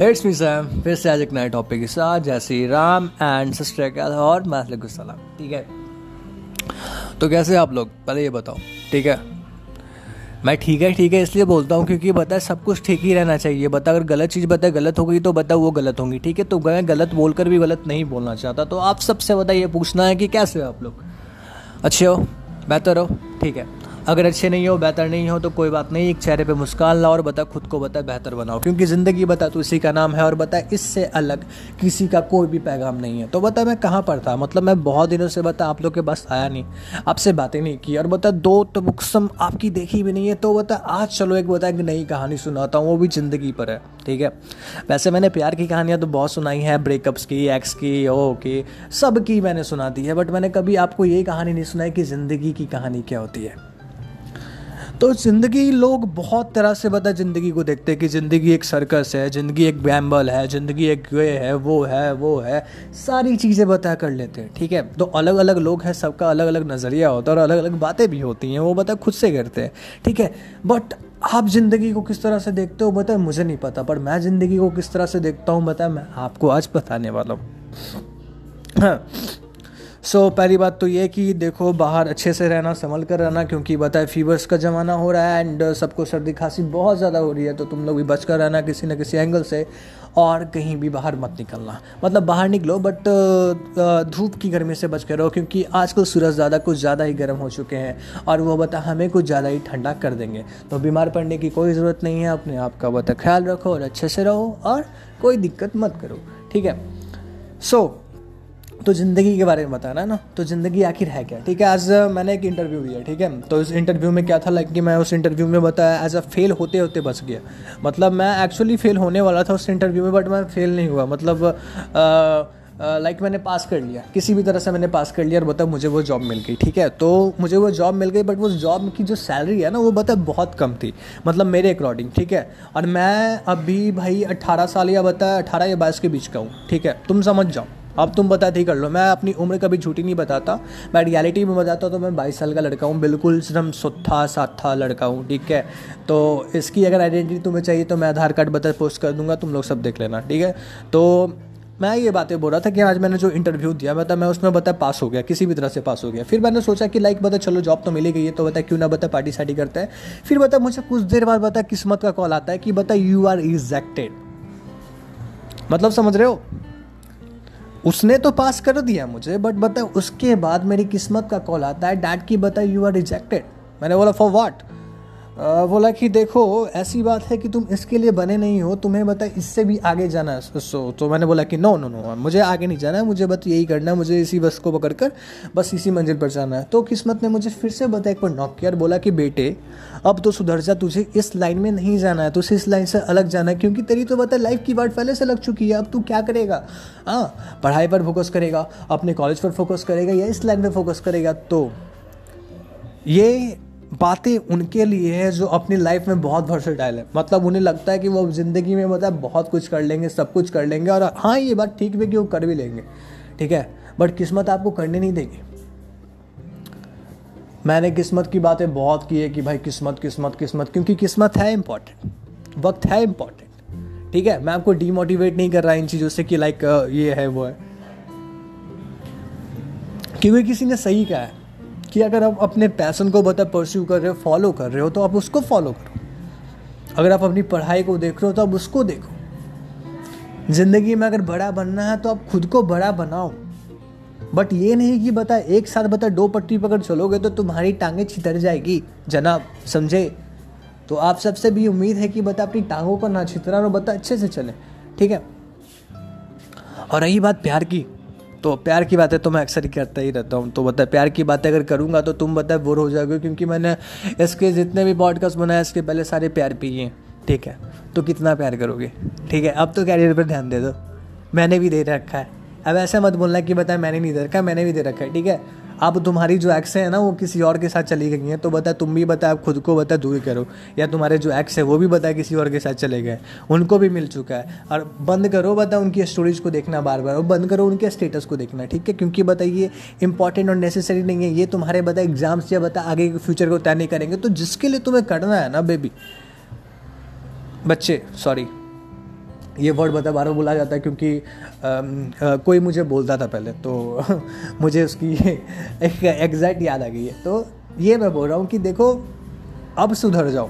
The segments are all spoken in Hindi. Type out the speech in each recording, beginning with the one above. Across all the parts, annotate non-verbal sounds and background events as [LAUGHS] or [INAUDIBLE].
इट्स मी सैम फिर से आज एक नए टॉपिक के साथ, जैसे राम एंड सिस्टर और सलाम ठीक है? तो कैसे आप लोग? पहले ये बताओ। ठीक है? मैं ठीक है ठीक है, इसलिए बोलता हूँ क्योंकि बता सब कुछ ठीक ही रहना चाहिए। बता अगर गलत चीज़ बता गलत होगी तो बता वो गलत होंगी। ठीक है? तो मैं गलत बोलकर भी गलत नहीं बोलना चाहता। तो आप सबसे बता ये पूछना है कि कैसे हो आप लोग? अच्छे हो? बेहतर हो? ठीक है। अगर अच्छे नहीं हो, बेहतर नहीं हो तो कोई बात नहीं, एक चेहरे पे मुस्कान लाओ और बता, खुद को बता, बेहतर बनाओ। क्योंकि ज़िंदगी बता तो इसी का नाम है और बता, इससे अलग किसी का कोई भी पैगाम नहीं है। तो बता, मैं कहाँ पर था? मतलब मैं बहुत दिनों से बता, आप लोग के पास आया नहीं, आपसे बातें नहीं की। और बता, दो तो बुक्सम आपकी देखी भी नहीं है तो बता, आज चलो एक बता, एक नई कहानी सुनाता हूँ, वो भी ज़िंदगी पर है, ठीक है? वैसे मैंने प्यार की कहानियाँ तो बहुत सुनाई हैं ब्रेकअप्स की एक्स की, ओ की, सब की मैंने सुना दी है बट मैंने कभी आपको ये कहानी नहीं सुनाई कि ज़िंदगी की कहानी क्या होती है। तो ज़िंदगी लोग बहुत तरह से बता ज़िंदगी को देखते हैं कि ज़िंदगी एक सर्कस है, ज़िंदगी एक बैम्बल है, ज़िंदगी एक ये है, वो है वो है, सारी चीज़ें बता कर लेते हैं, ठीक है? तो अलग अलग लोग हैं, सबका अलग अलग नज़रिया होता है और अलग अलग बातें भी होती हैं, वो बता खुद से करते हैं, ठीक है? बट आप ज़िंदगी को किस तरह से देखते हो बताए मुझे नहीं पता, पर मैं ज़िंदगी को किस तरह से देखता हूँ बता मैं आपको आज बताने वाला हूँ। हाँ। सो so, पहली बात तो ये कि देखो बाहर अच्छे से रहना संभल कर रहना क्योंकि बताए फीवर्स का ज़माना हो रहा है एंड सबको सर्दी खांसी बहुत ज़्यादा हो रही है तो तुम लोग भी बच कर रहना किसी न किसी एंगल से और कहीं भी बाहर मत निकलना। मतलब बाहर निकलो बट धूप की गर्मी से बच कर रहो क्योंकि आजकल सूरज ज़्यादा कुछ ज़्यादा ही गर्म हो चुके हैं और वो बता हमें कुछ ज़्यादा ही ठंडा कर देंगे। तो बीमार पड़ने की कोई ज़रूरत नहीं है अपने आप का बता ख्याल रखो और अच्छे से रहो और कोई दिक्कत मत करो ठीक है? सो so, तो ज़िंदगी के बारे में बताना है ना? तो ज़िंदगी आखिर है क्या? ठीक है, आज मैंने एक इंटरव्यू दिया ठीक है? तो इस इंटरव्यू में क्या था लाइक कि मैं उस इंटरव्यू में बताया एज अ फेल होते होते बच गया। मतलब मैं एक्चुअली फेल होने वाला था उस इंटरव्यू में बट मैं फेल नहीं हुआ। मतलब लाइक like मैंने पास कर लिया। किसी भी तरह से मैंने पास कर लिया और बता मुझे वो जॉब मिल गई, ठीक है? तो मुझे वो जॉब मिल गई बट वो जॉब की जो सैलरी है ना, वो बता बहुत कम थी। मतलब मेरे अकॉर्डिंग ठीक है? और मैं अभी भाई अट्ठारह साल या बता अठारह या बाईस के बीच का हूँ, ठीक है? तुम समझ जाओ। अब तुम बता ही कर लो। मैं अपनी उम्र कभी झूठी नहीं बताता। मैं रियलिटी में बताता तो मैं बाईस साल का लड़का हूँ। बिल्कुल सिर्फ़ सुत्था साथा लड़का हूँ, ठीक है? तो इसकी अगर आइडेंटिटी तुम्हें चाहिए तो मैं आधार कार्ड बता पोस्ट कर दूँगा। तुम लोग सब देख लेना, ठीक है? तो मैं ये बातें बोल रहा था कि आज मैंने जो इंटरव्यू दिया बता मैं उसमें बता पास हो गया, किसी भी तरह से पास हो गया। फिर मैंने सोचा कि लाइक बता चलो जॉब तो मिली गई है तो बता क्यों ना बता पार्टी सार्टी करता है। फिर बता मुझे कुछ देर बाद बता किस्मत का कॉल आता है कि बता यू आर इजेक्टेड मतलब समझ रहे हो? उसने तो पास कर दिया मुझे बट बता उसके बाद मेरी किस्मत का कॉल आता है डैड की बता यू आर रिजेक्टेड मैंने बोला फॉर वाट बोला कि देखो, ऐसी बात है कि तुम इसके लिए बने नहीं हो, तुम्हें बता इससे भी आगे जाना है। सो तो मैंने बोला कि नो नो नो मुझे आगे नहीं जाना है, मुझे बस यही करना है, मुझे इसी बस को पकड़ कर बस इसी मंजिल पर जाना है। तो किस्मत ने मुझे फिर से बताया, एक बार नॉक किया और बोला कि, बेटे, अब तो सुधर जा तुझे इस लाइन में नहीं जाना है, तुझे इस लाइन से अलग जाना है, क्योंकि तेरी तो बता लाइफ की बात पहले से लग चुकी है, अब तू क्या करेगा? हाँ पढ़ाई पर फोकस करेगा, अपने कॉलेज पर फोकस करेगा या इस लाइन पर फोकस करेगा? तो ये बातें उनके लिए है जो अपनी लाइफ में बहुत वर्सेटाइल है। मतलब उन्हें लगता है कि वो ज़िंदगी में मतलब बहुत कुछ कर लेंगे, सब कुछ कर लेंगे और हाँ ये बात ठीक भी कि वो कर भी लेंगे, ठीक है? बट किस्मत आपको करने नहीं देगी। मैंने किस्मत की बातें बहुत की है कि भाई किस्मत किस्मत किस्मत, क्योंकि किस्मत है इंपॉर्टेंट वक्त है इंपॉर्टेंट ठीक है? मैं आपको डीमोटिवेट नहीं कर रहा इन चीज़ों से कि लाइक ये है, वो है। क्योंकि किसी ने सही कहा है। कि अगर आप अपने पैसन को बता परस्यू कर रहे हो फॉलो कर रहे हो तो आप उसको फॉलो करो। अगर आप अपनी पढ़ाई को देख रहे हो तो आप उसको देखो। ज़िंदगी में अगर बड़ा बनना है तो आप खुद को बड़ा बनाओ। बट ये नहीं कि बता, एक साथ बता, दो पट्टी पकड़ चलोगे तो तुम्हारी टांगे छितर जाएगी। जनाब, समझे? तो आप सबसे भी उम्मीद है कि बता, अपनी टांगों को ना छितरा और बता, अच्छे से चले। ठीक है? और रही बात प्यार की। तो प्यार की बातें तो मैं अक्सर ही करता ही रहता हूँ। तो बताए प्यार की बातें अगर करूँगा तो तुम बताए बोर हो जाओगे क्योंकि मैंने इसके जितने भी पॉडकास्ट बनाए, इसके पहले सारे प्यार पिए ठीक है? तो कितना प्यार करोगे? ठीक है? अब तो कैरियर पर ध्यान दे दो। मैंने भी दे रखा है। अब ऐसा मत बोलना कि बताए मैंने नहीं दे रखा, मैंने भी दे रखा है। ठीक है? अब तुम्हारी जो एक्स है ना, वो किसी और के साथ चली गई हैं तो बता, तुम भी बता, आप खुद को बता, दूर करो। या तुम्हारे जो एक्स है, वो भी बता, किसी और के साथ चले गए। उनको भी मिल चुका है। और बंद करो, बता, उनकी स्टोरीज को देखना बार बार और बंद करो, उनके स्टेटस को देखना, ठीक है? क्योंकि बताइए इंपॉर्टेंट और नेसेसरी नहीं है। ये तुम्हारे, बता एग्ज़ाम्स या बता, आगे के फ्यूचर को तय नहीं करेंगे। तो जिसके लिए तुम्हें करना है ना बेबी बच्चे सॉरी ये वर्ड बता बार बोला जाता है क्योंकि आ, आ, कोई मुझे बोलता था पहले तो [LAUGHS] मुझे उसकी एक एग्जैक्ट याद आ गई है। तो ये मैं बोल रहा हूँ कि देखो अब सुधर जाओ।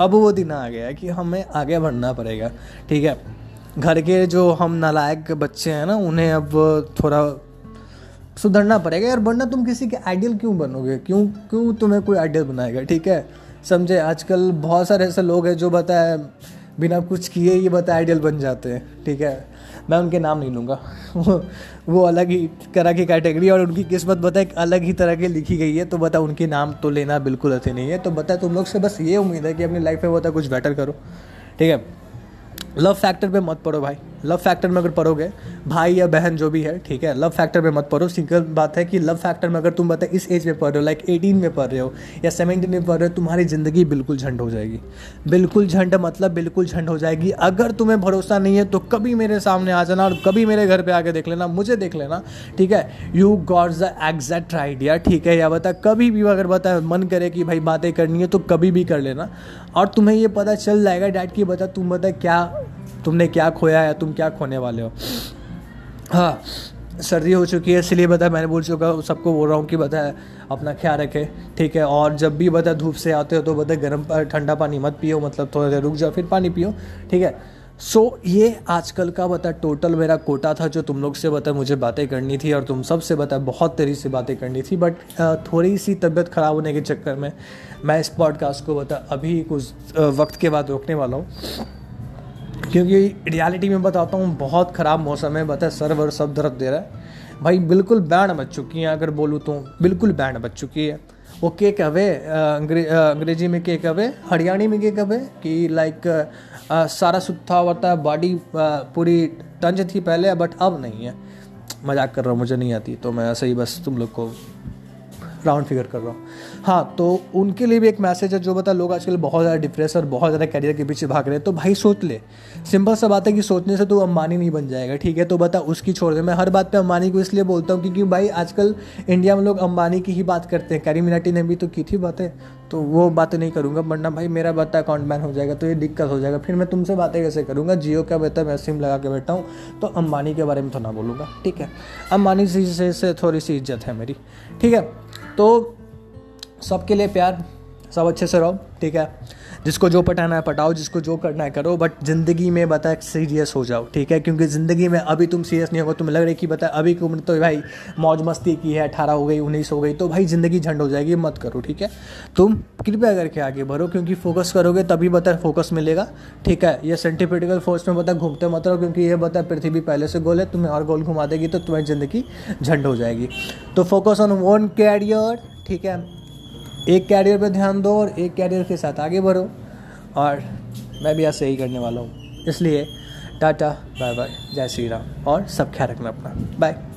अब वो दिन आ गया है कि हमें आगे बढ़ना पड़ेगा ठीक है? घर के जो हम नालायक बच्चे हैं ना उन्हें अब थोड़ा सुधरना पड़ेगा। यार वरना तुम किसी के आइडियल क्यों बनोगे? क्यों क्यों तुम्हें कोई आइडियल बनाएगा ठीक है? समझे आजकल बहुत सारे ऐसे लोग हैं जो बताए बिना कुछ किए ये बता आइडियल बन जाते हैं, ठीक है? मैं उनके नाम नहीं लूँगा। [LAUGHS] वो वो अलग ही तरह की कैटेगरी और उनकी किस्मत बता एक अलग ही तरह की लिखी गई है तो बता उनके नाम तो लेना बिल्कुल अच्छे नहीं है। तो बता तुम लोग से बस ये उम्मीद है कि अपनी लाइफ में बता कुछ बेटर करो, ठीक है? लव फैक्टर पे मत पड़ो भाई। लव फैक्टर में अगर पढ़ोगे, भाई या बहन जो भी है, ठीक है लव फैक्टर में मत पढ़ो। सिंगल बात है कि लव फैक्टर में अगर तुम बताए, इस एज में पढ़ रहे हो लाइक एटीन में पढ़ रहे हो, या सेवनटीन में पढ़ रहे हो, तुम्हारी ज़िंदगी बिल्कुल झंड हो जाएगी। बिल्कुल झंड मतलब बिल्कुल झंड हो जाएगी। अगर तुम्हें भरोसा नहीं है तो कभी मेरे सामने आ जाना और कभी मेरे घर पर आके देख लेना, मुझे देख लेना, ठीक है? You got the exact idea ठीक है? या बता, कभी भी अगर बता, मन करे कि भाई बातें करनी है तो कभी भी कर लेना। और तुम्हें ये पता चल जाएगा, डैड की बता, तुम बता क्या तुमने क्या खोया है तुम क्या खोने वाले हो? हाँ सर्दी हो चुकी है इसलिए बता मैंने बोल चुका सबको बोल रहा हूँ कि बता अपना ख्याल रखे ठीक है? और जब भी बता धूप से आते हो तो बता गर्म ठंडा पानी मत पियो मतलब थोड़ा देर रुक जाओ फिर पानी पियो ठीक है? सो so, ये आजकल का बता टोटल मेरा कोटा था जो तुम लोग से बता मुझे बातें करनी थी और तुम सबसे बता बहुत तेरी से बातें करनी थी बट थोड़ी सी तबीयत ख़राब होने के चक्कर में मैं इस पॉडकास्ट को बता अभी कुछ वक्त के बाद रोकने वाला हूँ। क्योंकि रियलिटी में बताता हूँ बहुत ख़राब मौसम है बता सर वर सब दर्द दे रहा है। भाई बिल्कुल बैंड बच चुकी है अगर बोलूँ तो। बिल्कुल बैंड बच चुकी है। वो के कवे अंग्रे, अंग्रेज़ी में के कवे हरियाणी में के कवे कि लाइक सारा सुत्था होता है बॉडी पूरी टंज थी पहले बट अब नहीं है। मज़ाक कर रहा हूँ मुझे नहीं आती तो मैं ऐसे ही बस तुम लोग को राउंड फिगर कर रहा हूँ। हाँ तो उनके लिए भी एक मैसेज है, जो बता लोग आजकल बहुत ज़्यादा डिप्रेस और बहुत ज़्यादा करियर के पीछे भाग रहे हैं तो भाई सोच ले। सिंपल सा बात है कि सोचने से तो अंबानी नहीं बन जाएगा, ठीक है? तो बता उसकी छोड़ दे। मैं हर बात पर अंबानी को इसलिए बोलता हूँ क्योंकि भाई आजकल इंडिया में लोग अंबानी की ही बात करते हैं। कैरी मिनाटी ने भी तो की थी बातें तो वो बातें नहीं करूँगा, वरना भाई मेरा बता अकाउंट बैन हो जाएगा तो ये दिक्कत हो जाएगा। फिर मैं तुमसे बातें कैसे करूँगा? जियो का बेहतर मैं सिम लगा के बैठा हूँ तो अंबानी के बारे में तो ना बोलूँगा, ठीक है? अंबानी से थोड़ी सी इज़्ज़त है मेरी, ठीक है? तो सबके लिए प्यार सब अच्छे से रहो ठीक है? जिसको जो पटाना है पटाओ, जिसको जो करना है करो बट ज़िंदगी में बता सीरियस हो जाओ, ठीक है? क्योंकि ज़िंदगी में अभी तुम सीरियस नहीं होगा तुम्हें लग रही कि बता अभी की उम्र तो भाई मौज मस्ती की है, अठारह हो गई, उन्नीस हो गई तो भाई ज़िंदगी झंड हो जाएगी, मत करो, ठीक है? तुम कृपया करके आगे बढ़ो, क्योंकि फोकस करोगे तभी बता फोकस मिलेगा, ठीक है? ये सेंटिफिटिकल फोर्स में बता घूमते मत रहो, क्योंकि ये बता पृथ्वी पहले से गोल है, तुम्हें और गोल घुमा देगी तो तुम्हारी ज़िंदगी झंड हो जाएगी। तो फोकस ऑन वन कैरियर ठीक है? एक कैरियर पे ध्यान दो और एक कैरियर के साथ आगे बढ़ो। और मैं भी ऐसे ही करने वाला हूँ। इसलिए टाटा, बाय बाय, जय श्री राम और सब ख्याल रखना अपना। बाय।